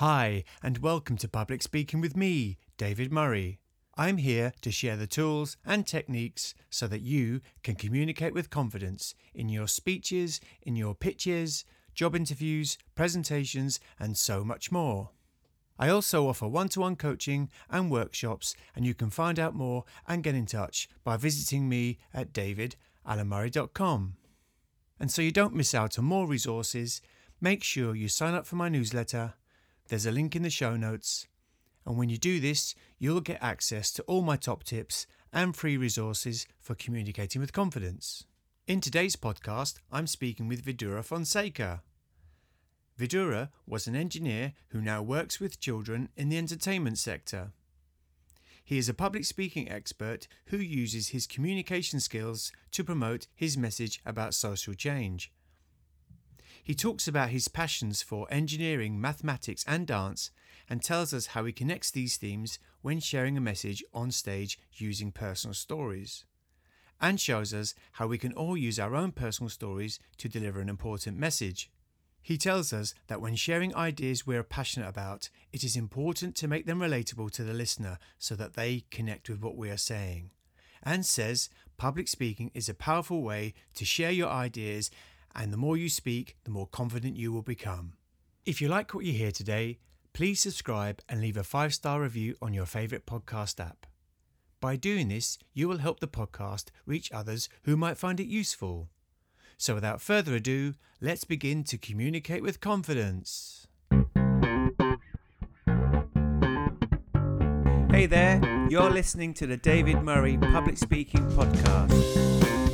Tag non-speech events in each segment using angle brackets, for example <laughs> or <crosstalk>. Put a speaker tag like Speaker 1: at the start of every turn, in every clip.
Speaker 1: Hi, and welcome to Public Speaking with me, David Murray. I'm here to share the tools and techniques so that you can communicate with confidence in your speeches, in your pitches, job interviews, presentations, and so much more. I also offer one to one coaching and workshops, and you can find out more and get in touch by visiting me at davidalanmurray.com. And so you don't miss out on more resources, make sure you sign up for my newsletter. There's a link in the show notes. And when you do this, you'll get access to all my top tips and free resources for communicating with confidence. In today's podcast, I'm speaking with Vidura Fonseca. Vidura was an engineer who now works with children in the entertainment sector. He is a public speaking expert who uses his communication skills to promote his message about social change. He talks about his passions for engineering, mathematics, and dance, and tells us how he connects these themes when sharing a message on stage using personal stories. And shows us how we can all use our own personal stories to deliver an important message. He tells us that when sharing ideas we're passionate about, it is important to make them relatable to the listener so that they connect with what we are saying. And says public speaking is a powerful way to share your ideas, and the more you speak, the more confident you will become. If you like what you hear today, please subscribe and leave a five star review on your favourite podcast app. By doing this, you will help the podcast reach others who might find it useful. So, without further ado, let's begin to communicate with confidence. Hey there, you're listening to the David Murray Public Speaking Podcast.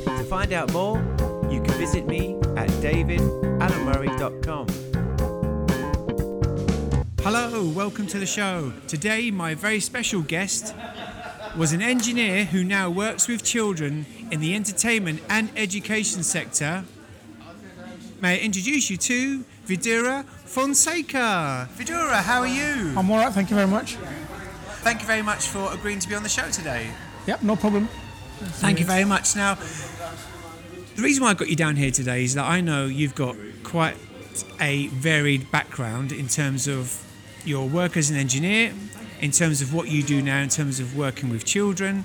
Speaker 1: To find out more, you can visit me at davidalanmurray.com. Hello, welcome to the show. Today, my very special guest was an engineer who now works with children in the entertainment and education sector. May I introduce you to Vidura Fonseca. Vidura, how are you?
Speaker 2: I'm all right, thank you very much.
Speaker 1: Thank you very much for agreeing to be on the show today.
Speaker 2: Yep, no problem.
Speaker 1: Thank you very much. Now, the reason why I got you down here today is that I know you've got quite a varied background in terms of your work as an engineer, in terms of what you do now, in terms of working with children.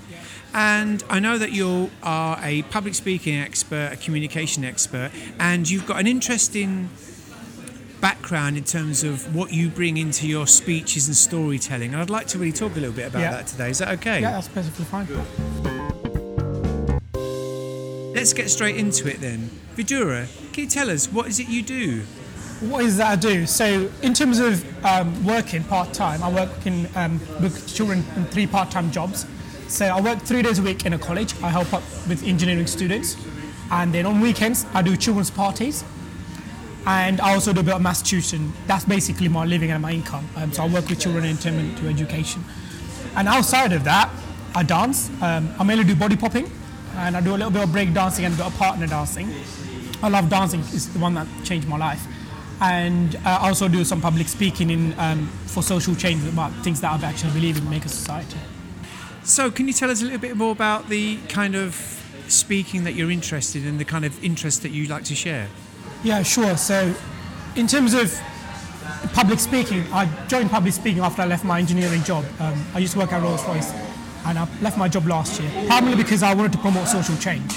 Speaker 1: And I know that you are a public speaking expert, a communication expert, and you've got an interesting background in terms of what you bring into your speeches and storytelling. And I'd like to really talk a little bit about
Speaker 2: Yeah.
Speaker 1: that today. Is that okay?
Speaker 2: Yeah, that's perfectly fine.
Speaker 1: Let's get straight into it then. Vidura, can you tell us what is it you do?
Speaker 2: What is that I do? So, in terms of um, working part time, I work in um, with children in three part time jobs. So, I work three days a week in a college. I help out with engineering students, and then on weekends I do children's parties, and I also do a bit of maths tuition. That's basically my living and my income. Um, so, I work with children in entertainment to education, and outside of that, I dance. Um, I mainly do body popping, and I do a little bit of break dancing and a bit of partner dancing. I love dancing. It's the one that changed my life. And I also do some public speaking in, um, for social change about things that I actually believe in make a society.
Speaker 1: So, can you tell us a little bit more about the kind of speaking that you're interested in, the kind of interest that you like to share?
Speaker 2: Yeah, sure. So, in terms of public speaking, I joined public speaking after I left my engineering job. Um, I used to work at Rolls Royce, and I left my job last year, primarily because I wanted to promote social change.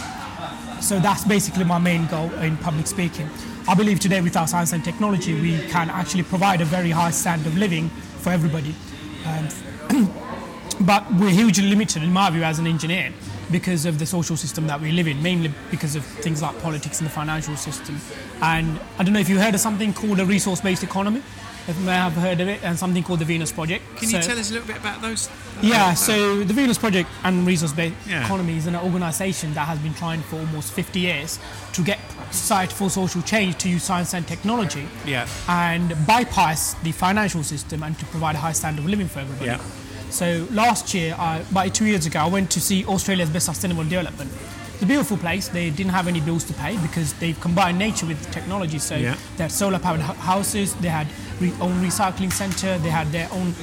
Speaker 2: So that's basically my main goal in public speaking. I believe today with our science and technology, we can actually provide a very high standard of living for everybody. Um, <clears throat> but we're hugely limited, in my view, as an engineer because of the social system that we live in, mainly because of things like politics and the financial system. And I don't know if you heard of something called a resource-based economy. If you may have heard of it, and something called the Venus Project.
Speaker 1: Can you tell us a little bit about those?
Speaker 2: yeah, so the Venus Project and Resource Based
Speaker 1: Yeah.
Speaker 2: Economy is an organisation that has been trying for almost 50 years to get society for social change to use science and technology
Speaker 1: Yeah.
Speaker 2: and bypass the financial system and to provide a high standard of living for everybody.
Speaker 1: Yeah.
Speaker 2: So last year, I, about two years ago, I went to see Australia's best sustainable development. It's a beautiful place. They didn't have any bills to pay because they've combined nature with technology. So
Speaker 1: Yeah.
Speaker 2: they had solar powered houses, they had re- own recycling center, they had their own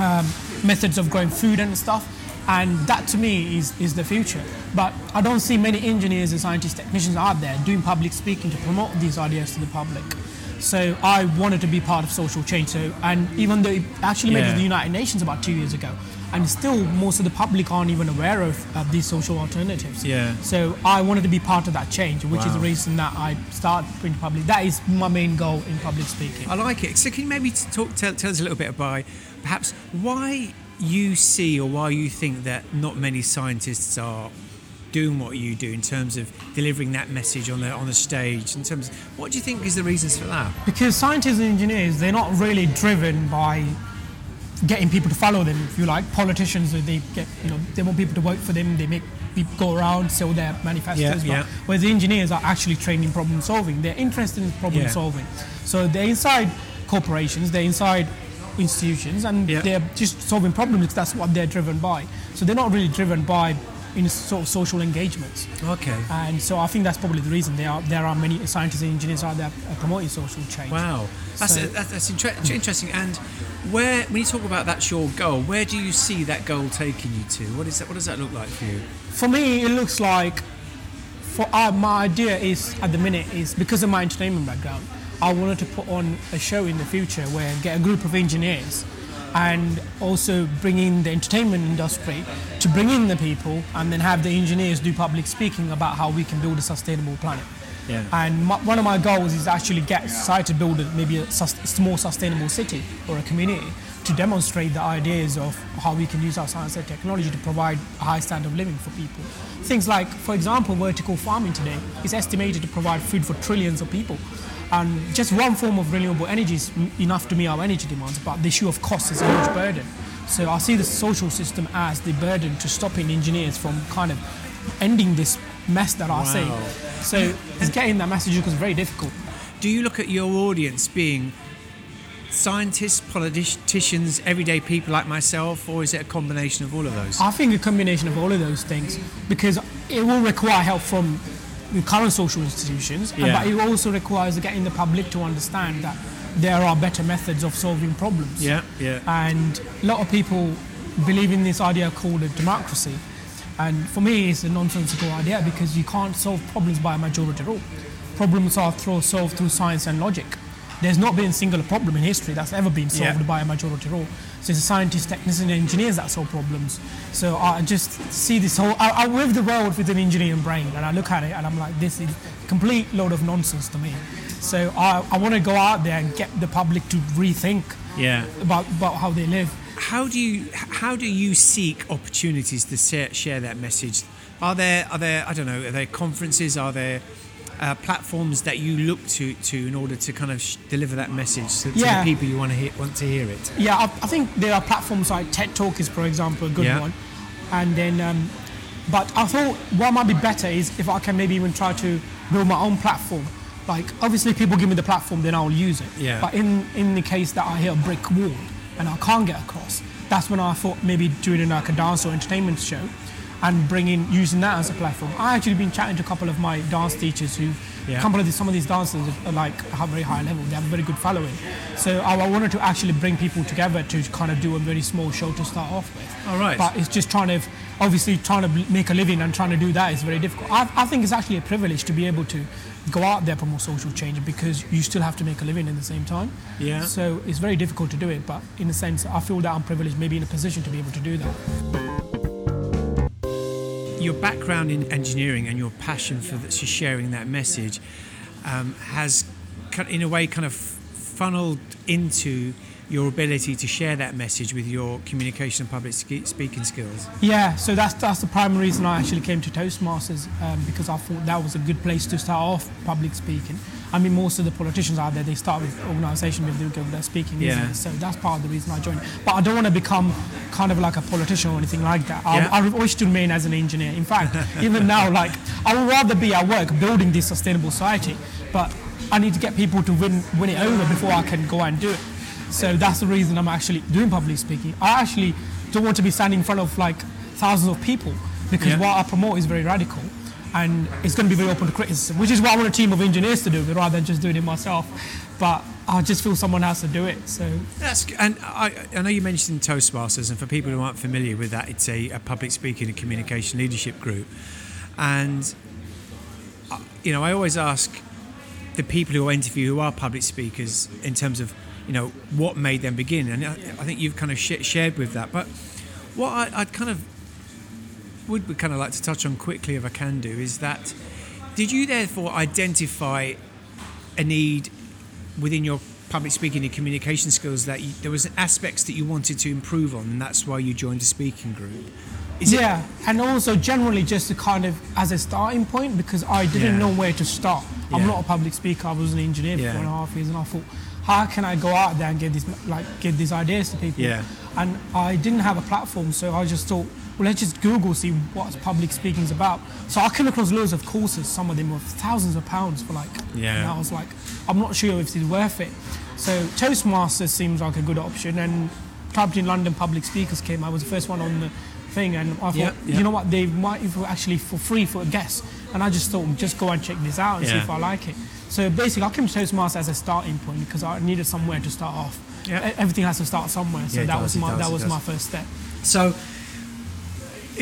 Speaker 2: um, methods of growing food and stuff. And that to me is, is the future. But I don't see many engineers and scientists, technicians out there doing public speaking to promote these ideas to the public. So I wanted to be part of social change. So and even though it actually made it to the United Nations about two years ago, and still most of the public aren't even aware of, of these social alternatives.
Speaker 1: Yeah.
Speaker 2: So I wanted to be part of that change, which is the reason that I started in public. That is my main goal in public speaking.
Speaker 1: I like it. So can you maybe talk, tell, tell us a little bit about perhaps why you see or why you think that not many scientists are doing what you do in terms of delivering that message on the on the stage. In terms, of, what do you think is the reasons for that?
Speaker 2: Because scientists and engineers, they're not really driven by getting people to follow them. If you like, politicians, they get you know they want people to vote for them. They make people go around sell their manifestos.
Speaker 1: Yeah, yeah.
Speaker 2: Whereas the engineers are actually trained in problem solving. They're interested in problem
Speaker 1: Yeah.
Speaker 2: solving. So they're inside corporations. They're inside institutions, and they're just solving problems. because That's what they're driven by. So they're not really driven by in sort of social engagements.
Speaker 1: Okay.
Speaker 2: And so I think that's probably the reason there are there are many scientists and engineers out there uh, promoting social change.
Speaker 1: Wow, that's
Speaker 2: So-
Speaker 1: that's, that's inter- interesting. And where, when you talk about that's your goal, where do you see that goal taking you to? What is that? What does that look like for you?
Speaker 2: For me, it looks like for uh, my idea is at the minute is because of my entertainment background, I wanted to put on a show in the future where get a group of engineers and also bring in the entertainment industry to bring in the people and then have the engineers do public speaking about how we can build a sustainable planet.
Speaker 1: Yeah.
Speaker 2: And my, one of my goals is actually get society to build a, maybe a sus- more sustainable city or a community to demonstrate the ideas of how we can use our science and technology to provide a high standard of living for people. Things like, for example, vertical farming today is estimated to provide food for trillions of people. And just one form of renewable energy is enough to meet our energy demands, but the issue of cost is a huge burden. So I see the social system as the burden to stopping engineers from kind of ending this mess that I see. So getting that message is very difficult.
Speaker 1: Do you look at your audience being scientists, politicians, everyday people like myself, or is it a combination of all of those?
Speaker 2: I think a combination of all of those things because it will require help from the current social institutions, and-
Speaker 1: Yeah.
Speaker 2: but it also requires getting the public to understand that there are better methods of solving problems.
Speaker 1: Yeah, yeah.
Speaker 2: And a lot of people believe in this idea called a democracy. And for me, it's a nonsensical idea because you can't solve problems by a majority rule. Problems are through, solved through science and logic. There's not been a single problem in history that's ever been solved
Speaker 1: Yeah.
Speaker 2: by a majority rule. So it's the scientists, technicians, and engineers that solve problems. So I just see this whole. I, I live the world with an engineering brain, and I look at it and I'm like, this is a complete load of nonsense to me. So I, I want to go out there and get the public to rethink
Speaker 1: Yeah.
Speaker 2: about, about how they live.
Speaker 1: How do you how do you seek opportunities to share, share that message? Are there are there I don't know are there conferences? Are there uh, platforms that you look to to in order to kind of sh- deliver that message to, to
Speaker 2: Yeah.
Speaker 1: the people you want to hear want to hear it?
Speaker 2: Yeah, I, I think there are platforms like TED Talk is, for example, a good
Speaker 1: Yeah.
Speaker 2: one. And then, um, but I thought what might be better is if I can maybe even try to build my own platform. Like obviously, people give me the platform, then I'll use it.
Speaker 1: Yeah.
Speaker 2: But in in the case that I hit a brick wall and I can't get across, that's when I thought maybe doing like a dance or entertainment show, and bringing using that as a platform. I actually been chatting to a couple of my dance teachers who.
Speaker 1: Yeah.
Speaker 2: Couple of some of these dancers are like have very high level. They have a very good following. So I, wanted to actually bring people together to kind of do a very small show to start off with.
Speaker 1: All right.
Speaker 2: But it's just trying to, obviously, trying to make a living and trying to do that is very difficult. I, I think it's actually a privilege to be able to go out there promote social change because you still have to make a living at the same time.
Speaker 1: Yeah.
Speaker 2: So it's very difficult to do it. But in a sense, I feel that I'm privileged, maybe in a position to be able to do that.
Speaker 1: Your background in engineering and your passion for the, sharing that message um, has, in a way, kind of funneled into your ability to share that message with your communication and public speaking skills.
Speaker 2: Yeah, so that's that's the primary reason I actually came to Toastmasters um, because I thought that was a good place to start off public speaking. I mean, most of the politicians out there they start with organisation before they go with their speaking.
Speaker 1: Yeah.
Speaker 2: So that's part of the reason I joined. But I don't want to become kind of like a politician or anything like that.
Speaker 1: Yeah.
Speaker 2: I, I wish to remain as an engineer. In fact, <laughs> even now, like I would rather be at work building this sustainable society, but I need to get people to win win it over before I can go and do it. So that's the reason I'm actually doing public speaking. I actually don't want to be standing in front of like thousands of people because
Speaker 1: Yeah.
Speaker 2: what I promote is very radical and it's going to be very open to criticism, which is what I want a team of engineers to do rather than just doing it myself. But I just feel someone has to do it. So
Speaker 1: That's and I, I know you mentioned Toastmasters, and for people who aren't familiar with that, it's a, a public speaking and communication leadership group. And uh, you know, I always ask the people who I interview who are public speakers in terms of you know what made them begin, and I, I think you've kind of sh- shared with that. But what I, I'd kind of would kind of like to touch on quickly, if I can do, is that did you therefore identify a need within your public speaking and communication skills that you, there was aspects that you wanted to improve on, and that's why you joined a speaking group?
Speaker 2: Is yeah, it- and also generally just to kind of as a starting point because I didn't
Speaker 1: Yeah.
Speaker 2: know where to start. I'm not a public speaker. I was an engineer for
Speaker 1: Yeah.
Speaker 2: four and a half years, and I thought, how can I go out there and give these like give these ideas to people?
Speaker 1: Yeah.
Speaker 2: And I didn't have a platform, so I just thought, well, let's just Google see what public speaking is about. So I came across loads of courses. Some of them were thousands of pounds for like.
Speaker 1: Yeah.
Speaker 2: And I was like, I'm not sure if it's worth it. So Toastmasters seems like a good option, and Club in London Public Speakers came. I was the first one on the thing, and I thought,
Speaker 1: Yeah, yeah.
Speaker 2: you know what, they might if actually for free for a guest, and I just thought, just go and check this out and see if I like it. So basically, I came to Toastmasters as a starting point because I needed somewhere to start off.
Speaker 1: Yeah.
Speaker 2: Everything has to start somewhere, so
Speaker 1: Yeah,
Speaker 2: that
Speaker 1: does,
Speaker 2: was my
Speaker 1: does,
Speaker 2: that was my first step.
Speaker 1: So,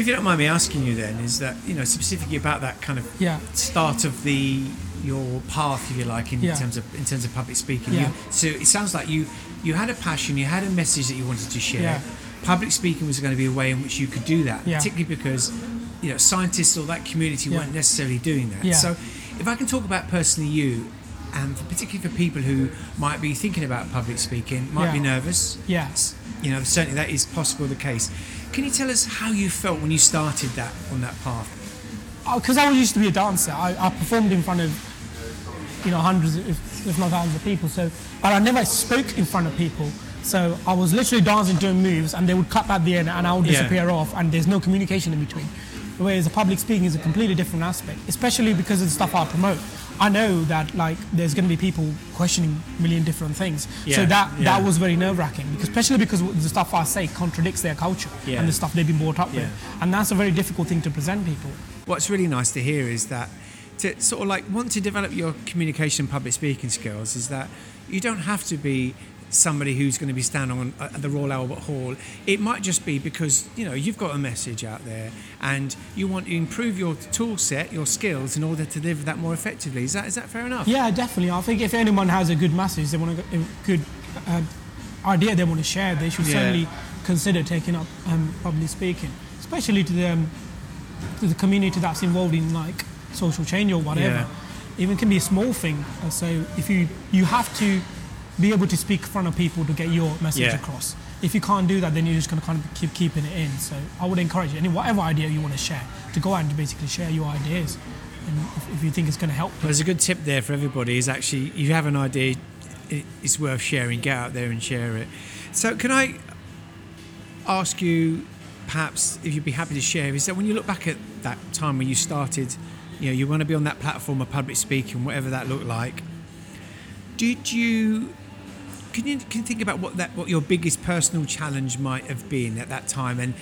Speaker 1: if you don't mind me asking you, then is that you know specifically about that kind of
Speaker 2: Yeah.
Speaker 1: start of the your path, if you like, in
Speaker 2: Yeah.
Speaker 1: terms of in terms of public speaking.
Speaker 2: Yeah.
Speaker 1: You, so it sounds like you you had a passion, you had a message that you wanted to share.
Speaker 2: Yeah.
Speaker 1: Public speaking was going to be a way in which you could do that, particularly because you know scientists or that community weren't necessarily doing that. So, if I can talk about personally you. And for, particularly for people who might be thinking about public speaking, might be nervous,
Speaker 2: Yeah.
Speaker 1: You know, certainly that is possible the case. Can you tell us how you felt when you started that on that path?
Speaker 2: Oh, because I used to be a dancer, I, I performed in front of, you know, hundreds, if, if not thousands of people. So, but I never spoke in front of people. So I was literally dancing, doing moves, and they would cut at the end, and I would
Speaker 1: Yeah.
Speaker 2: disappear off, and there's no communication in between. Whereas the public speaking is a completely different aspect, especially because of the stuff I promote. I know that like there's going to be people questioning a million different things.
Speaker 1: Yeah,
Speaker 2: So that
Speaker 1: yeah.
Speaker 2: that was very nerve wracking, especially because the stuff I say contradicts their culture
Speaker 1: Yeah.
Speaker 2: and the stuff they've been brought up with, and that's a very difficult thing to present people.
Speaker 1: What's really nice to hear is that to sort of like want to develop your communication public speaking skills is that you don't have to be somebody who's going to be standing on at the Royal Albert Hall. It might just be because you know you've got a message out there and you want to improve your tool set, your skills in order to deliver that more effectively. Is that is that fair enough?
Speaker 2: Yeah, definitely. I think if anyone has a good message, they want a a good uh, idea they want to share, they should
Speaker 1: Yeah.
Speaker 2: certainly consider taking up um, public speaking, especially to the um, to the community that's involved in like social change or whatever.
Speaker 1: Yeah.
Speaker 2: Even can be a small thing. Uh, So if you you have to be able to speak in front of people to get your message
Speaker 1: Yeah.
Speaker 2: across. If you can't do that, then you're just going to kind of keep keeping it in. So I would encourage you, any whatever idea you want to share to go out and basically share your ideas, and if, if you think it's going to help.
Speaker 1: Well, there's a good tip there for everybody is actually if you have an idea, it's worth sharing. Get out there and share it. So, can I ask you, perhaps, if you'd be happy to share, is that when you look back at that time when you started, you know, you want to be on that platform of public speaking, whatever that looked like. Did you? Can you can you think about what that what your biggest personal challenge might have been at that time and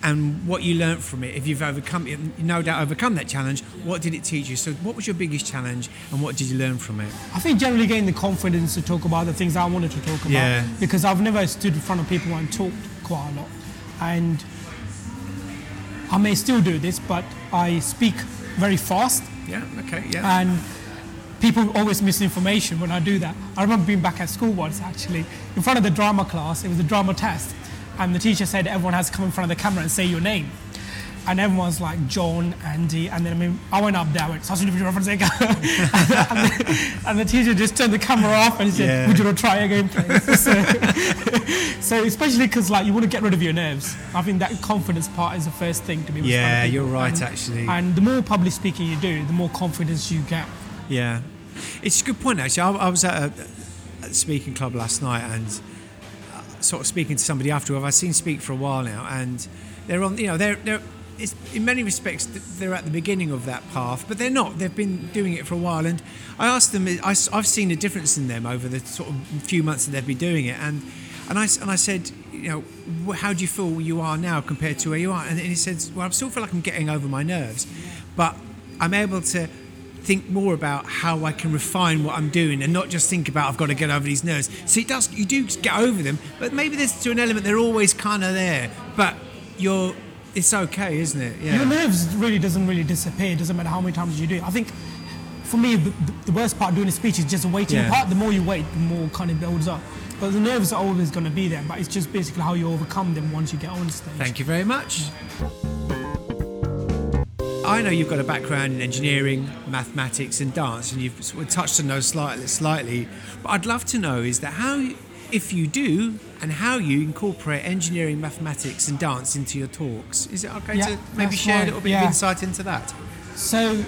Speaker 1: and what you learnt from it if you've overcome it no doubt overcome that challenge what did it teach you so what was your biggest challenge and what did you learn from it
Speaker 2: I think generally getting the confidence to talk about the things I wanted to talk about.
Speaker 1: Yeah.
Speaker 2: Because I've never stood in front of people and talked quite a lot. And I may still do this, but I speak very fast
Speaker 1: yeah okay yeah
Speaker 2: and people always miss information when I do that. I remember being back at school once actually, in front of the drama class, it was a drama test, and the teacher said everyone has to come in front of the camera and say your name. And everyone's like John, Andy, and then I mean, I went up there, I went, "Sasha, would you reference <laughs> and, the, and the teacher just turned the camera off and said,
Speaker 1: Yeah.
Speaker 2: "Would you not try again, please?" <laughs> so, so especially because like you want to get rid of your nerves. I think that confidence part is the first thing to be.
Speaker 1: Yeah, you're right,
Speaker 2: And-
Speaker 1: actually.
Speaker 2: And the more public speaking you do, the more confidence you get.
Speaker 1: Yeah, it's a good point actually. I, I was at a, a speaking club last night and uh, sort of speaking to somebody after who I've seen speak for a while now, and they're on. You know, they're they're. In many respects, they're at the beginning of that path, but they're not. They've been doing it for a while, and I asked them. I, have seen a difference in them over the sort of few months that they've been doing it, and and I and I said, you know, how do you feel you are now compared to where you are? And he said, well, I still feel like I'm getting over my nerves, but I'm able to think more about how I can refine what I'm doing and not just think about I've got to get over these nerves. So it does you do get over them, but maybe there's to an element they're always kind of there. But you're it's okay, isn't it? Yeah.
Speaker 2: Your nerves really doesn't really disappear. It doesn't matter how many times you do it. I think for me, the, worst part of doing a speech is just the waiting
Speaker 1: Yeah.
Speaker 2: part. The more you wait, the more kind of builds up. But the nerves are always going to be there. But it's just basically how you overcome them once you get on stage.
Speaker 1: Thank you very much. I know you've got a background in engineering, mathematics, and dance, and you've sort of touched on those slightly. Slightly, but I'd love to know is that how, if you do, and how you incorporate engineering, mathematics, and dance into your talks. Is it okay
Speaker 2: Yeah,
Speaker 1: to maybe share a little bit
Speaker 2: yeah.
Speaker 1: of insight into that?
Speaker 2: So,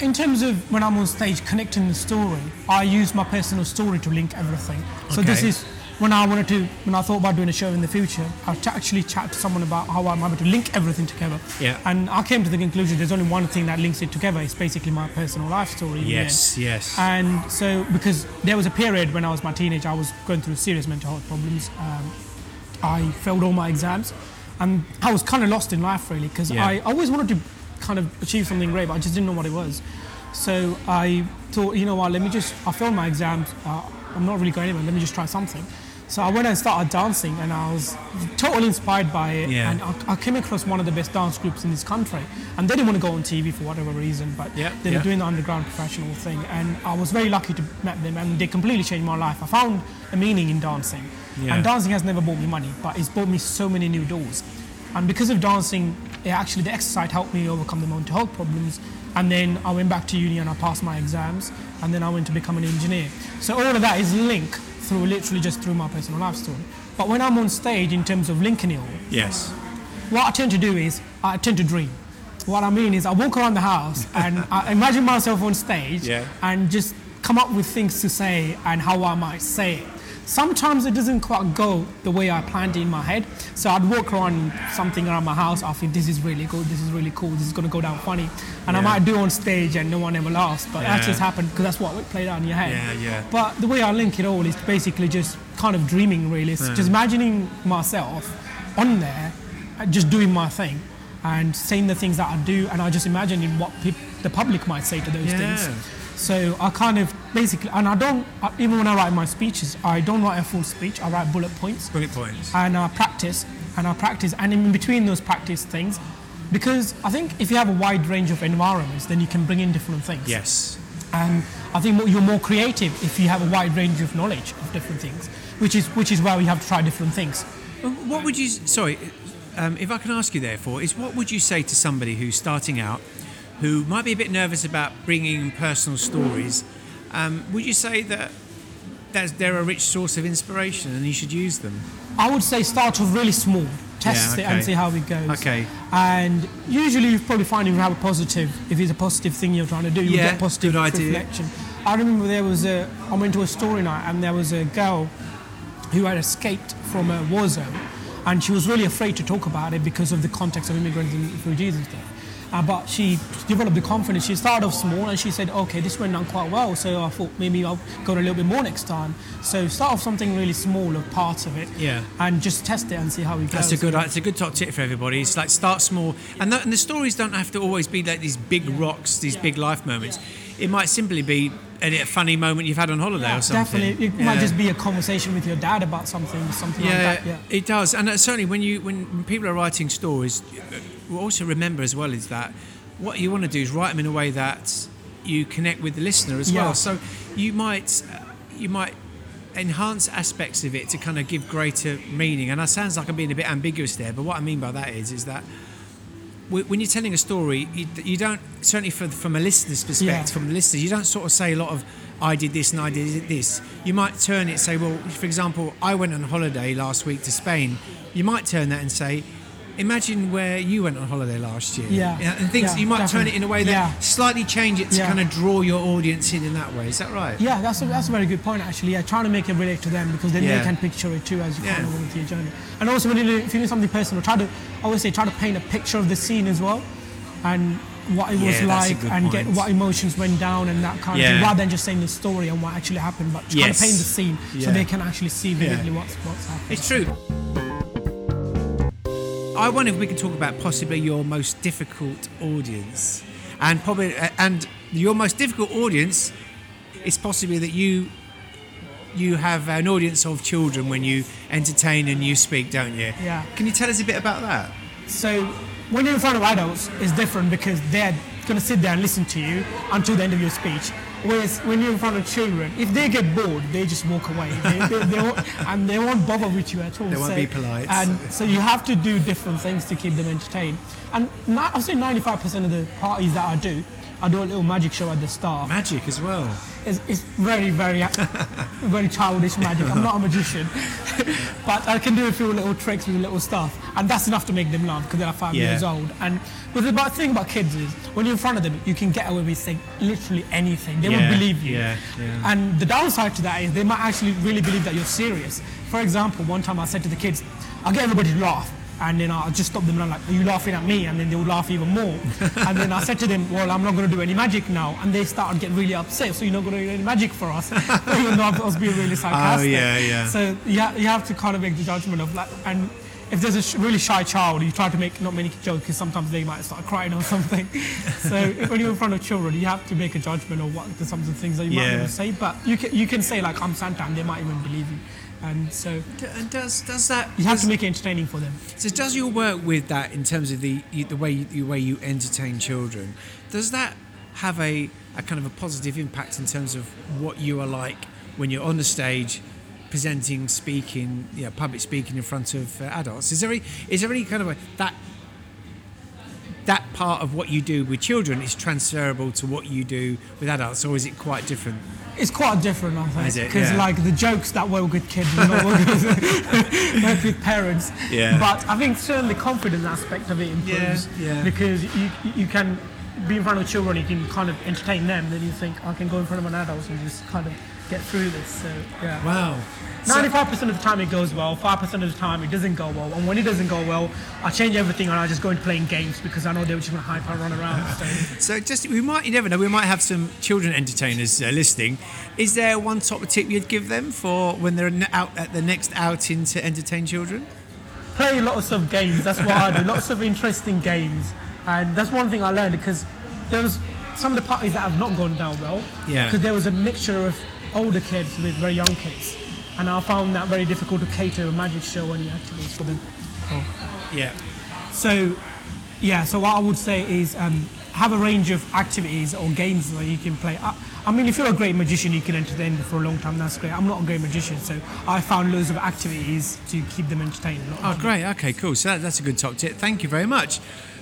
Speaker 2: in terms of when I'm on stage connecting the story, I use my personal story to link everything. So this is when I wanted to, when I thought about doing a show in the future, I actually chat to someone about how I'm able to link everything together.
Speaker 1: Yeah.
Speaker 2: And I came to the conclusion there's only one thing that links it together. It's basically my personal life story.
Speaker 1: Yes, yes.
Speaker 2: And so, because there was a period when I was my teenage, I was going through serious mental health problems. Um, I failed all my exams, and I was kind of lost in life really because
Speaker 1: Yeah.
Speaker 2: I always wanted to kind of achieve something great, but I just didn't know what it was. So I thought, you know what, let me just, I failed my exams, uh, I'm not really going anywhere, let me just try something. So I went and started dancing, and I was totally inspired by it.
Speaker 1: Yeah.
Speaker 2: And I, I came across one of the best dance groups in this country, and they didn't want to go on TV for whatever reason, but
Speaker 1: Yeah,
Speaker 2: they were
Speaker 1: yeah.
Speaker 2: doing the underground professional thing, and I was very lucky to met them, and they completely changed my life. I found a meaning in dancing, and dancing has never bought me money, but it's bought me so many new doors. And because of dancing, it actually the exercise helped me overcome the mental health problems. And then I went back to uni and I passed my exams, and then I went to become an engineer. So all of that is linked through literally just through my personal life story. But when I'm on stage, in terms of linking it all,
Speaker 1: Yes.
Speaker 2: what I tend to do is I tend to dream. What I mean is I walk around the house <laughs> and I imagine myself on stage
Speaker 1: Yeah.
Speaker 2: and just come up with things to say and how I might say it. Sometimes it doesn't quite go the way I planned it in my head. So I'd walk around something around my house. I think this is really good. This is really cool. This is going to go down funny. And I might do on stage and no one ever laughs. But that just happened because that's what played out in your head.
Speaker 1: Yeah, yeah.
Speaker 2: But the way I link it all is basically just kind of dreaming, really. It's just imagining myself on there, uh, just doing my thing and saying the things that I do, and I just imagining what peop the public might say to those
Speaker 1: Yeah.
Speaker 2: things. So I kind of basically, and I don't, even when I write my speeches, I don't write a full speech, I write bullet points
Speaker 1: Bullet points.
Speaker 2: and I practice and I practice and in between those practice things because I think if you have a wide range of environments then you can bring in different things
Speaker 1: Yes.
Speaker 2: and I think you're more creative if you have a wide range of knowledge of different things which is which is why we have to try different things
Speaker 1: What would you? Sorry, um, if I can ask you, therefore, is what would you say to somebody who's starting out, who might be a bit nervous about bringing personal stories? Um, would you say that they're a rich source of inspiration and you should use them?
Speaker 2: I would say start off really small test
Speaker 1: Yeah,
Speaker 2: it and see how it goes
Speaker 1: Okay.
Speaker 2: and usually you probably find you have a positive if it's a positive thing you're trying to do you
Speaker 1: Yeah,
Speaker 2: get positive
Speaker 1: good idea.
Speaker 2: reflection I remember there was a I went to a story night and there was a girl who had escaped from a war zone and she was really afraid to talk about it because of the context of immigrants and refugees and stuff. Uh, but she developed the confidence. She started off small and she said, okay, this went down quite well. So I thought maybe I'll go a little bit more next time. So start off something really small of parts of it
Speaker 1: Yeah.
Speaker 2: and just test it and see how it goes.
Speaker 1: That's a good. That's a good top tip for everybody. It's like start small, and, that, and the stories don't have to always be like these big rocks, these big life moments. It might simply be a, a funny moment you've had on holiday
Speaker 2: Yeah,
Speaker 1: or something.
Speaker 2: definitely. It
Speaker 1: Yeah.
Speaker 2: might just be a conversation with your dad about something, something
Speaker 1: Yeah,
Speaker 2: like that. Yeah.
Speaker 1: it does, and certainly when you when, people are writing stories, also remember as well is that what you want to do is write them in a way that you connect with the listener as
Speaker 2: Yeah.
Speaker 1: well. So you might uh, you might enhance aspects of it to kind of give greater meaning. And that sounds like I'm being a bit ambiguous there, but what I mean by that is is that when you're telling a story, you, you don't certainly from a listener's perspective,
Speaker 2: Yeah.
Speaker 1: from the listener, you don't sort of say a lot of "I did this and I did this." You might turn it say, "Well, for example, I went on holiday last week to Spain." You might turn that and say. Imagine where you went on holiday last year.
Speaker 2: Yeah.
Speaker 1: and things
Speaker 2: Yeah,
Speaker 1: you might turn it in a way that
Speaker 2: Yeah.
Speaker 1: slightly change it to
Speaker 2: Yeah.
Speaker 1: kind of draw your audience in in that way. Is that right?
Speaker 2: Yeah, that's a, that's a very good point actually. Yeah, trying to make it relate to them because then they can picture it too as you
Speaker 1: Yeah.
Speaker 2: kind of go into your journey. And also, when you if you do something personal, try to I always say try to paint a picture of the scene as well, and what it was like, and get what emotions went down and that kind of thing, rather than just saying the story and what actually happened, but trying
Speaker 1: Yes.
Speaker 2: to paint the scene so they can actually see vividly what's what's happening.
Speaker 1: It's true. I wonder if we could talk about possibly your most difficult audience, and probably uh, and your most difficult audience is possibly that you you have an audience of children when you entertain and you speak, don't you?
Speaker 2: Yeah.
Speaker 1: Can you tell us a bit about that?
Speaker 2: So when you're in front of adults, it's different because they're going to sit there and listen to you until the end of your speech. Whereas when you're in front of children, if they get bored, they just walk away, they, they, they <laughs> and they won't bother with you at all.
Speaker 1: They won't
Speaker 2: So-
Speaker 1: be polite.
Speaker 2: And so you have to do different things to keep them entertained. And I'll say 95% of the parties that I do, I do a little magic show at the start.
Speaker 1: Magic as well.
Speaker 2: It's, very, very, uh, <laughs> very childish magic. I'm not a magician, <laughs> but I can do a few little tricks with little stuff, and that's enough to make them laugh because they're five
Speaker 1: Yeah.
Speaker 2: years old. And but the about thing about kids is when you're in front of them, you can get away with saying literally anything. They
Speaker 1: Yeah,
Speaker 2: will believe you.
Speaker 1: yeah, yeah.
Speaker 2: And the downside to that is they might actually really believe that you're serious. For example, one time I said to the kids, "I'll get everybody to laugh." And then I'll just stop them and I'm like, are you laughing at me? And then they will laugh even more. <laughs> and then I said to them, well, I'm not going to do any magic now. And they started getting really upset. So you're not going to do any magic for us. <laughs> Even though I was being really oh, sarcastic.
Speaker 1: Oh, yeah, yeah.
Speaker 2: So you, ha- you have to kind of make the judgment of like, and if there's a sh- really shy child, you try to make not many jokes because sometimes they might start crying or something. <laughs> so when you're in front of children, you have to make a judgment of what the, some of the things that you might
Speaker 1: Yeah.
Speaker 2: want to say. But you can, you can say like, I'm Santa and they might even believe you. And so
Speaker 1: And does does that
Speaker 2: you have
Speaker 1: does-
Speaker 2: to make it entertaining for them.
Speaker 1: So does your work with that in terms of the the way you, the way you entertain children? Does that have a, a kind of a positive impact in terms of what you are like when you're on the stage, presenting, speaking, you know, public speaking in front of uh, adults? Is there any is there any kind of a that that part of what you do with children is transferable to what you do with adults, or is it quite different?
Speaker 2: It's quite different, I think, because
Speaker 1: Yeah.
Speaker 2: like the jokes that work with kids will not work with <laughs> parents.
Speaker 1: Yeah.
Speaker 2: But I think certainly the confidence aspect of it improves
Speaker 1: Yeah, yeah.
Speaker 2: because you you can be in front of children, you can kind of entertain them. Then you think I can go in front of an adult and just kind of get through this. So yeah.
Speaker 1: Wow.
Speaker 2: Ninety-five percent of the time it goes well. Five percent of the time it doesn't go well. And when it doesn't go well, I change everything and I just go into playing games because I know they're just gonna hype and run around. So. <laughs>
Speaker 1: So just we might you never know we might have some children entertainers uh, listening. Is there one top tip you'd give them for when they're out at the next outing to entertain children?
Speaker 2: play lots of games. That's what I do. Lots of interesting games, and that's one thing I learned because there was some of the parties that have not gone down well.
Speaker 1: Yeah.
Speaker 2: Because there was a mixture of older kids with very young kids, and I found that very difficult to cater a magic show any activities for them.
Speaker 1: Yeah.
Speaker 2: So, yeah. So what I would say is um, have a range of activities or games that you can play. I, I mean, if you're a great magician, you can entertain them for a long time. That's great. I'm not a great magician, so I found loads of activities to keep them entertained.
Speaker 1: Oh, great. Okay, cool. So that, that's a good top tip. Thank you very much.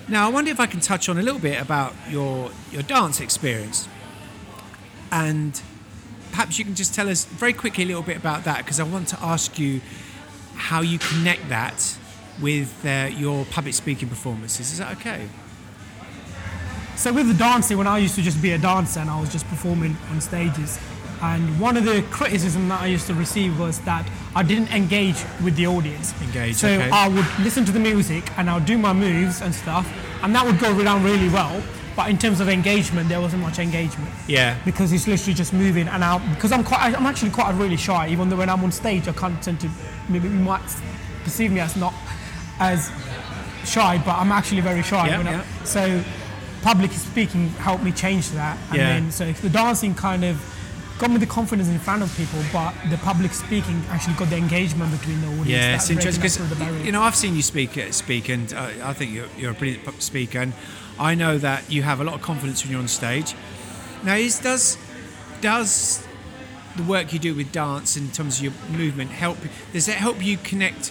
Speaker 1: Now, I wonder if I can touch on a little bit about your your dance experience, and perhaps you can just tell us very quickly a little bit about that because I want to ask you how you connect that with uh, your public speaking performances. Is that okay?
Speaker 2: So with the dancing, when I used to just be a dancer and I was just performing on stages, and one of the criticism that I used to receive was that I didn't engage with the audience.
Speaker 1: Engage,
Speaker 2: So
Speaker 1: okay.
Speaker 2: I would listen to the music and I would do my moves and stuff, and that would go down really well. But in terms of engagement, there wasn't much engagement
Speaker 1: Yeah.
Speaker 2: because it's literally just moving and out. Because I'm quite, I'm actually quite really shy. Even though when I'm on stage, I of tend to, maybe you might perceive me as not as shy, but I'm actually very shy.
Speaker 1: Yeah,
Speaker 2: I-
Speaker 1: yeah.
Speaker 2: so public speaking helped me change that. And
Speaker 1: Yeah.
Speaker 2: then so the dancing kind of got me the confidence in front of people, but the public speaking actually got the engagement between the audience.
Speaker 1: Yeah, it's interesting
Speaker 2: breaking through the
Speaker 1: because you know I've seen you speak speak, and uh, I think you're, you're a brilliant speaker, and I know that you have a lot of confidence when you're on stage. Now, is does does the work you do with dance in terms of your movement help? Does that help you connect?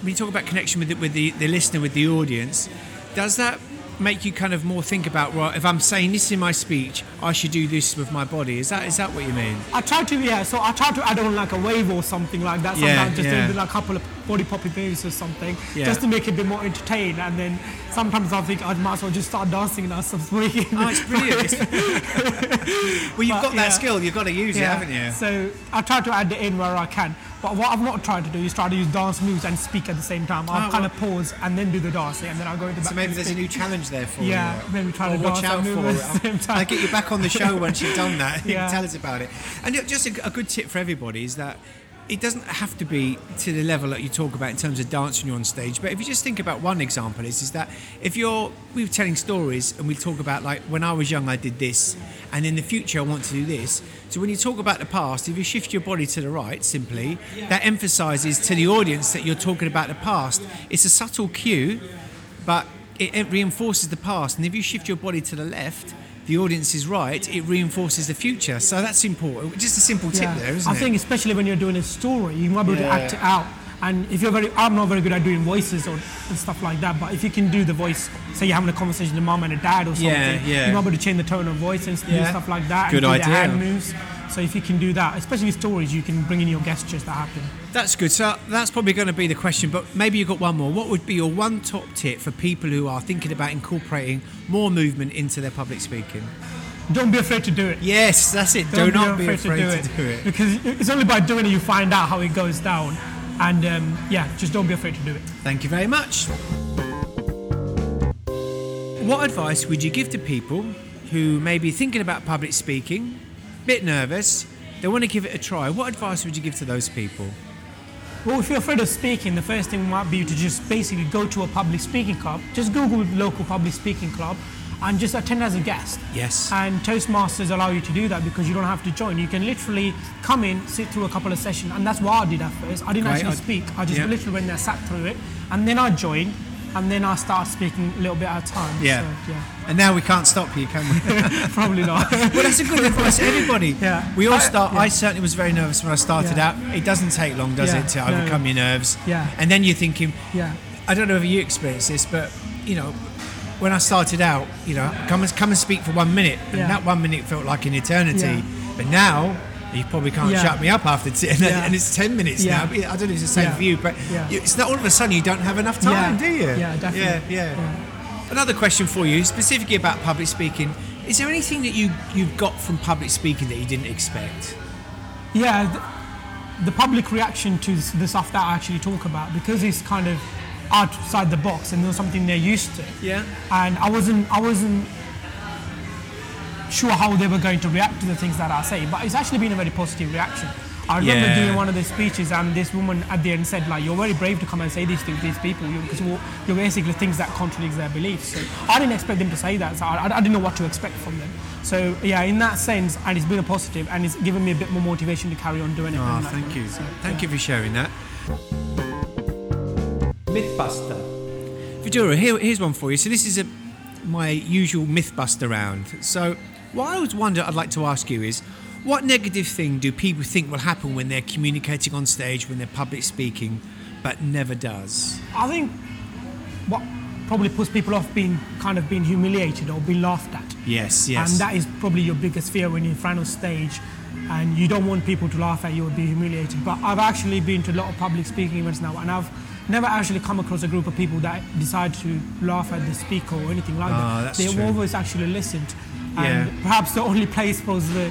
Speaker 1: When you talk about connection with the, with the, the listener, with the audience, does that make you kind of more think about well, if I'm saying this in my speech, I should do this with my body? Is that is that what you mean?
Speaker 2: I try to yeah, so I try to add on like a wave or something like that.
Speaker 1: Yeah,
Speaker 2: Sometimes just
Speaker 1: yeah.
Speaker 2: a couple of body poppy moves or something,
Speaker 1: Yeah.
Speaker 2: just to make it a bit more entertaining. And then sometimes I think I might as well just start dancing and I start speaking.
Speaker 1: Oh, it's brilliant. <laughs> well, you've
Speaker 2: But,
Speaker 1: got that
Speaker 2: yeah.
Speaker 1: skill. You've got to use it, haven't you?
Speaker 2: So I try to add it in where I can. But what I'm not trying to do is try to use dance moves and speak at the same time. I'll
Speaker 1: Oh,
Speaker 2: kind
Speaker 1: well-
Speaker 2: of pause and then do the dancing, and then I'll go into
Speaker 1: So maybe there's a new challenge there for
Speaker 2: Yeah,
Speaker 1: you.
Speaker 2: Yeah, maybe try
Speaker 1: Or
Speaker 2: to
Speaker 1: watch
Speaker 2: dance
Speaker 1: out for it.
Speaker 2: at the same time.
Speaker 1: I'll get you back on the show once you've done that. <laughs> <laughs> You
Speaker 2: Yeah.
Speaker 1: can tell us about it. And just a, a good tip for everybody is that it doesn't have to be to the level that you talk about in terms of dance when you're on stage. But if you just think about one example, is is that if you're we were telling stories and we talk about like when I was young I did this, and in the future I want to do this. So when you talk about the past, if you shift your body to the right, simply that emphasises to the audience that you're talking about the past. It's a subtle cue, but it, it reinforces the past. And if you shift your body to the left, the audience is right, it reinforces the future. So that's important. Just a simple tip there, isn't
Speaker 2: I
Speaker 1: it?
Speaker 2: I think especially when you're doing a story, you might be able
Speaker 1: Yeah.
Speaker 2: to act it out. And if you're very, I'm not very good at doing voices or and stuff like that. But if you can do the voice, say you're having a conversation with a mum and a dad or something,
Speaker 1: Yeah, yeah.
Speaker 2: you might be able to change the tone of voice and
Speaker 1: Yeah.
Speaker 2: do stuff like that.
Speaker 1: Good
Speaker 2: and do the
Speaker 1: idea.
Speaker 2: hand moves. So if you can do that, especially with stories, you can bring in your gestures that happen.
Speaker 1: That's good. So that's probably going to be the question, but maybe you've got one more. What would be your one top tip for people who are thinking about incorporating more movement into their public speaking?
Speaker 2: Don't be afraid to do it.
Speaker 1: Yes, that's it.
Speaker 2: Don't
Speaker 1: Do not be afraid to do it.
Speaker 2: Because it's only by doing it you find out how it goes down. And um, yeah, just don't be afraid to do it.
Speaker 1: Thank you very much. What advice would you give to people who may be thinking about public speaking, bit nervous, they want to give it a try? What advice would you give to those people?
Speaker 2: Well, if you're afraid of speaking, the first thing might be to just basically go to a public speaking club. Just Google local public speaking club and just attend as a guest.
Speaker 1: Yes.
Speaker 2: And Toastmasters allow you to do that because you don't have to join. You can literally come in, sit through a couple of sessions, and that's what I did at first. I didn't
Speaker 1: Great.
Speaker 2: actually speak. I just
Speaker 1: yeah.
Speaker 2: literally went there, sat through it, and then I joined, and then I started speaking a little bit at a time.
Speaker 1: Yeah.
Speaker 2: So, yeah.
Speaker 1: And now we can't stop you, can we? <laughs>
Speaker 2: Probably not. <laughs>
Speaker 1: well, that's a good advice to everybody.
Speaker 2: Yeah.
Speaker 1: We all
Speaker 2: I-
Speaker 1: start.
Speaker 2: yeah.
Speaker 1: I certainly was very nervous when I started
Speaker 2: Yeah.
Speaker 1: out. It doesn't take long, does
Speaker 2: Yeah,
Speaker 1: it, to
Speaker 2: no.
Speaker 1: overcome your nerves?
Speaker 2: Yeah.
Speaker 1: And then you're thinking,
Speaker 2: yeah.
Speaker 1: I don't know if you experienced this, but you know, when I started out, you know, come and come and speak for one minute, and that one minute felt like an eternity.
Speaker 2: Yeah.
Speaker 1: But now. You probably can't
Speaker 2: Yeah.
Speaker 1: shut me up after t- <laughs> and,
Speaker 2: Yeah.
Speaker 1: and it's ten minutes
Speaker 2: Yeah.
Speaker 1: now. I don't know if it's the same for you, but you, it's not all of a sudden you don't have enough time,
Speaker 2: Yeah.
Speaker 1: do you?
Speaker 2: Yeah, definitely.
Speaker 1: Yeah, yeah. Another question for you, specifically about public speaking. Is there anything that you you've got from public speaking that you didn't expect?
Speaker 2: Yeah, the, the public reaction to the stuff that I actually talk about because it's kind of outside the box and not something they're used to.
Speaker 1: Yeah.
Speaker 2: And I wasn't, I wasn't sure how they were going to react to the things that I say, but it's actually been a very positive reaction. I remember
Speaker 1: Yeah.
Speaker 2: doing one of the speeches, and this woman at the end said, "Like you're very brave to come and say these things to these people because you're, you're basically things that contradicts their beliefs." So I didn't expect them to say that, so I, I didn't know what to expect from them. So yeah, in that sense, and it's been a positive, and it's given me a bit more motivation to carry on doing it.
Speaker 1: Ah, oh,
Speaker 2: and that-
Speaker 1: thank you.
Speaker 2: so,
Speaker 1: thank
Speaker 2: yeah.
Speaker 1: you for sharing that. Mythbuster. Vidura, here, here's one for you. So this is a my usual Mythbuster round. So what I always wonder I'd like to ask you is, what negative thing do people think will happen when they're communicating on stage, when they're public speaking, but never does?
Speaker 2: I think what probably puts people off being kind of being humiliated or being laughed at.
Speaker 1: Yes, yes.
Speaker 2: And that is probably your biggest fear when you're in front of stage and you don't want people to laugh at you or be humiliated. But I've actually been to a lot of public speaking events now and I've never actually come across a group of people that decide to laugh at the speaker or anything like
Speaker 1: Ah,
Speaker 2: that.
Speaker 1: that's
Speaker 2: They've always actually listened. And
Speaker 1: Yeah.
Speaker 2: perhaps the only place was the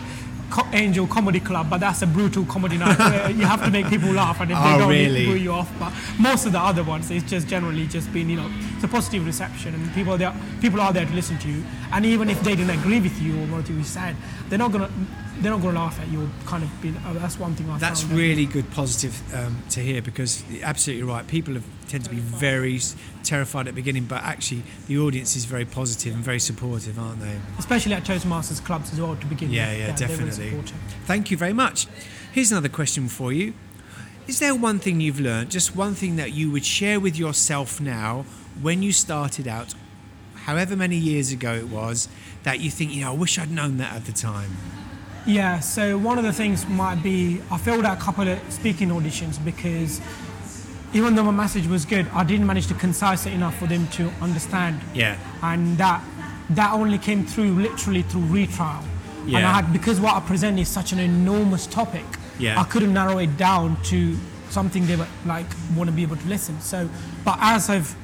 Speaker 2: Co- Angel Comedy Club, but that's a brutal comedy night where you have to make people laugh and if <laughs>
Speaker 1: Oh,
Speaker 2: they don't,
Speaker 1: really?
Speaker 2: boo you off. But most of the other ones, it's just generally just been, you know, it's a positive reception and people are there, people are there to listen to you. And even if they didn't agree with you or what you said, they're not gonna they're not gonna laugh at you. Kind of be, oh, that's one thing I
Speaker 1: That's
Speaker 2: found.
Speaker 1: really good, positive um, to hear because you're absolutely right. People have, tend to be very terrified at the beginning, but actually the audience is very positive and very supportive, aren't they?
Speaker 2: especially at Toastmasters clubs as well to begin
Speaker 1: Yeah,
Speaker 2: with.
Speaker 1: yeah,
Speaker 2: very
Speaker 1: definitely. Thank you very much. Here's another question for you. Is there one thing you've learned, just one thing that you would share with yourself now when you started out, however many years ago it was, that you think, you know, I wish I'd known that at the time?
Speaker 2: Yeah, so one of the things might be I failed at a couple of speaking auditions because even though my message was good, I didn't manage to concise it enough for them to understand.
Speaker 1: Yeah.
Speaker 2: And that that only came through literally through retrial.
Speaker 1: Yeah.
Speaker 2: And I had because what I present is such an enormous topic,
Speaker 1: Yeah.
Speaker 2: I couldn't narrow it down to something they would like want to be able to listen. So but as I've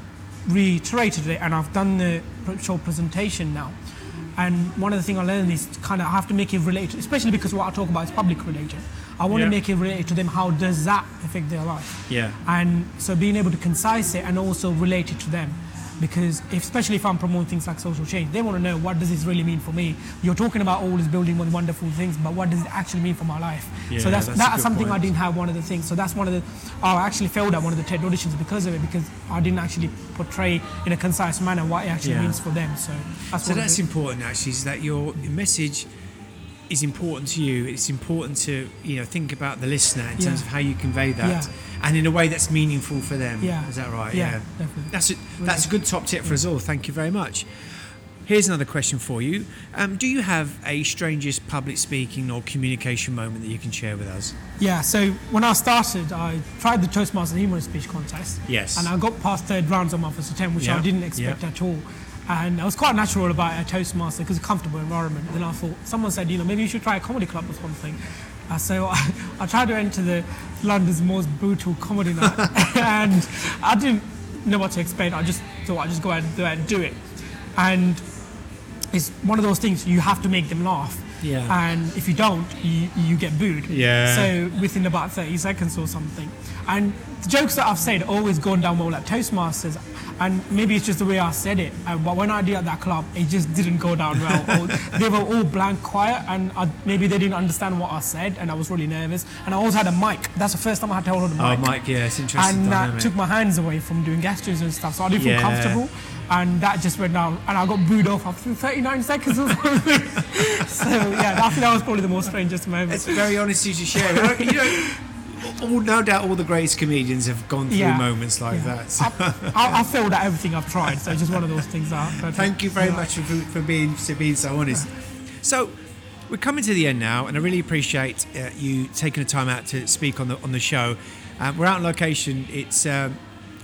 Speaker 2: reiterated it and I've done the short presentation now. And one of the things I learned is kind of I have to make it related, especially because what I talk about is public religion. I want
Speaker 1: Yeah.
Speaker 2: to make it related to them. How does that affect their life?
Speaker 1: Yeah.
Speaker 2: And so being able to concise it and also relate it to them. Because if, especially if I'm promoting things like social change, they want to know what does this really mean for me. You're talking about all this building wonderful things, but what does it actually mean for my life?
Speaker 1: Yeah,
Speaker 2: so that's
Speaker 1: that's
Speaker 2: that's something I didn't have one of the things. So that's one of the oh I actually failed at one of the TED auditions because of it because I didn't actually portray in a concise manner what it actually
Speaker 1: Yeah.
Speaker 2: means for them. So that's
Speaker 1: So that's important actually, is that your message is important to you. It's important to you know think about the listener in terms of how you convey that,
Speaker 2: Yeah.
Speaker 1: and in a way that's meaningful for them.
Speaker 2: Yeah.
Speaker 1: is that right?
Speaker 2: Yeah, definitely.
Speaker 1: That's a, that's a good top tip for us all. Thank you very much. Here's another question for you. Um, do you have a strangest public speaking or communication moment that you can share with us?
Speaker 2: Yeah, so when I started, I tried the Toastmasters humorous speech contest.
Speaker 1: Yes.
Speaker 2: And I got past third rounds on my first attempt, which
Speaker 1: Yeah,
Speaker 2: I didn't expect
Speaker 1: yeah.
Speaker 2: at all. And I was quite natural about a Toastmaster because it's a comfortable environment. And then I thought, someone said, you know, maybe you should try a comedy club or something. Uh, so I, <laughs> I tried to enter the London's most brutal comedy night. <laughs> and I didn't know what to expect. I just thought I'd just go ahead and do it. And, do it. and it's one of those things you have to make them laugh.
Speaker 1: Yeah.
Speaker 2: And if you don't, you, you get booed.
Speaker 1: Yeah.
Speaker 2: So within about 30 seconds or something. And the jokes that I've said always gone down well at Toastmasters. And maybe it's just the way I said it. But when I did at that club, it just didn't go down well. <laughs> They were all blank quiet, and I, maybe they didn't understand what I said, and I was really nervous. And I also had a mic. That's the first time I had to hold on oh, the mic.
Speaker 1: Oh,
Speaker 2: mic.
Speaker 1: Yeah, it's interesting.
Speaker 2: And that took my hands away from doing gestures and stuff, so I didn't feel comfortable. And that just went down, and I got booed off after 39 seconds or something. <laughs> so yeah, I think that was probably the most strangest moment.
Speaker 1: It's very honest you to share. you know, all, no doubt all the greatest comedians have gone through
Speaker 2: Yeah.
Speaker 1: moments like
Speaker 2: Yeah.
Speaker 1: that. So <laughs>
Speaker 2: I, I failed at everything I've tried, so just one of those things that. But,
Speaker 1: thank you very
Speaker 2: yeah.
Speaker 1: much for, for being for being so honest. So we're coming to the end now, and I really appreciate uh, you taking the time out to speak on the on the show. Uh, we're out on location. It's um,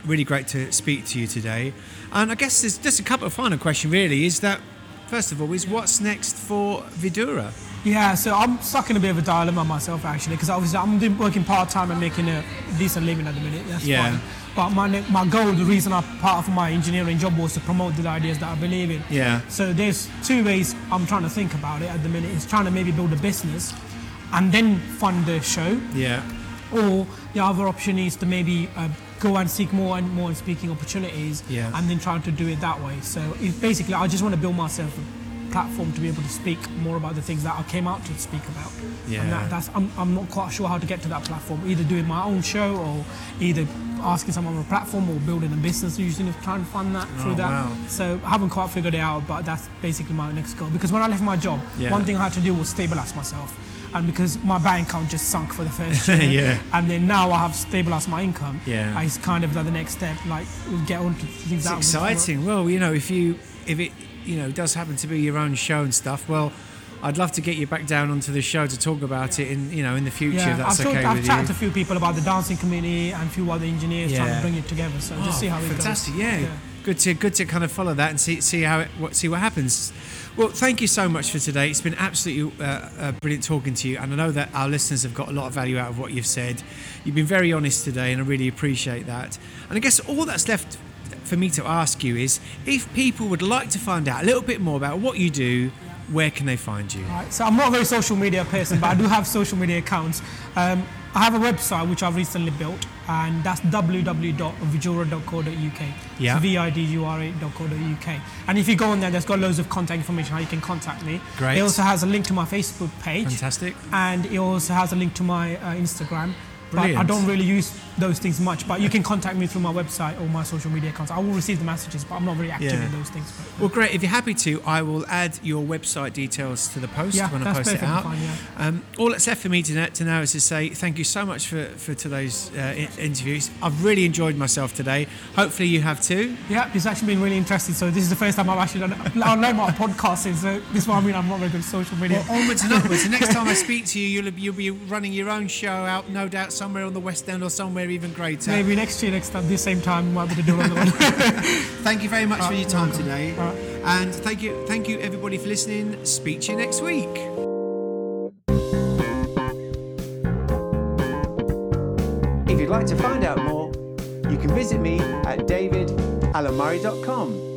Speaker 1: really great to speak to you today. And I guess there's just a couple of final questions. Really, is that first of all is what's next for Vidura?
Speaker 2: Yeah, so I'm stuck in a bit of a dilemma myself actually, because obviously I'm doing, working part time and making a decent living at the minute. That's
Speaker 1: Yeah.
Speaker 2: fine. But my my goal, the reason I part of my engineering job was to promote the ideas that I believe in.
Speaker 1: Yeah.
Speaker 2: So there's two ways I'm trying to think about it at the minute. It's trying to maybe build a business, and then fund the show,
Speaker 1: Yeah.
Speaker 2: or the other option is to maybe uh, go and seek more and more speaking opportunities,
Speaker 1: Yeah.
Speaker 2: and then trying to do it that way. So it's basically, I just want to build myself platform to be able to speak more about the things that I came out to speak about.
Speaker 1: Yeah.
Speaker 2: And that, that's I'm, I'm not quite sure how to get to that platform. Either doing my own show, or either asking someone on a platform, or building a business using trying to fund that oh, through
Speaker 1: Oh,
Speaker 2: that.
Speaker 1: wow.
Speaker 2: So I haven't quite figured it out, but that's basically my next goal. Because when I left my job,
Speaker 1: Yeah.
Speaker 2: one thing I had to do was stabilize myself. And because my bank account just sunk for the first year, <laughs>
Speaker 1: Yeah.
Speaker 2: and then now I have stabilized my income,
Speaker 1: Yeah.
Speaker 2: it's kind of like the next step, like get on to things
Speaker 1: It's
Speaker 2: that
Speaker 1: exciting. Well, you know, if you if it you know does happen to be your own show and stuff, well, I'd love to get you back down onto the show to talk about it in you know in the future.
Speaker 2: Yeah,
Speaker 1: that's
Speaker 2: I've, talked,
Speaker 1: okay
Speaker 2: I've
Speaker 1: with
Speaker 2: chatted to a few people about the dancing community and a few other engineers trying to bring it together. So just
Speaker 1: Oh,
Speaker 2: see how it
Speaker 1: fantastic!
Speaker 2: goes.
Speaker 1: Yeah. good to good to kind of follow that and see see how it what see what happens. Well, thank you so much for today. It's been absolutely uh, uh, brilliant talking to you, and I know that our listeners have got a lot of value out of what you've said. You've been very honest today, and I really appreciate that. And I guess all that's left for me to ask you is if people would like to find out a little bit more about what you do, where can they find you?
Speaker 2: Right, so I'm not a very social media person, but I do have social media accounts. Um, I have a website which I've recently built, and that's www.vidura.co.uk.
Speaker 1: Yeah.
Speaker 2: So V-I-D-U-R-A.co.uk. And if you go on there, there's got loads of contact information how you can contact me.
Speaker 1: Great.
Speaker 2: It also has a link to my Facebook page.
Speaker 1: Fantastic.
Speaker 2: And it also has a link to my uh, Instagram. But I don't really use those things much. But you can contact me through my website or my social media accounts. I will receive the messages, but I'm not very active
Speaker 1: Yeah.
Speaker 2: in those things. But,
Speaker 1: Well, great. If you're happy to, I will add your website details to the post
Speaker 2: Yeah,
Speaker 1: when I post it out.
Speaker 2: fine, yeah.
Speaker 1: um, all that's left for me to, know- to now is to say thank you so much for, for today's uh, i- interviews. I've really enjoyed myself today. Hopefully, you have too.
Speaker 2: Yeah, it's actually been really interesting. So this is the first time I've actually done. I learned about podcasting, so this is what I mean. I'm not very good at social media.
Speaker 1: Well, onwards and upwards. The next time I <laughs> speak to you, you'll, you'll be running your own show out, no doubt, somewhere on the West End or somewhere even greater.
Speaker 2: Maybe next year, next time, this same time, we might be able to do another one.
Speaker 1: Thank you very much for your time
Speaker 2: welcome.
Speaker 1: today,
Speaker 2: Right.
Speaker 1: and thank you, thank you everybody for listening. Speak to you next week. If you'd like to find out more, you can visit me at davidalanmurray.com.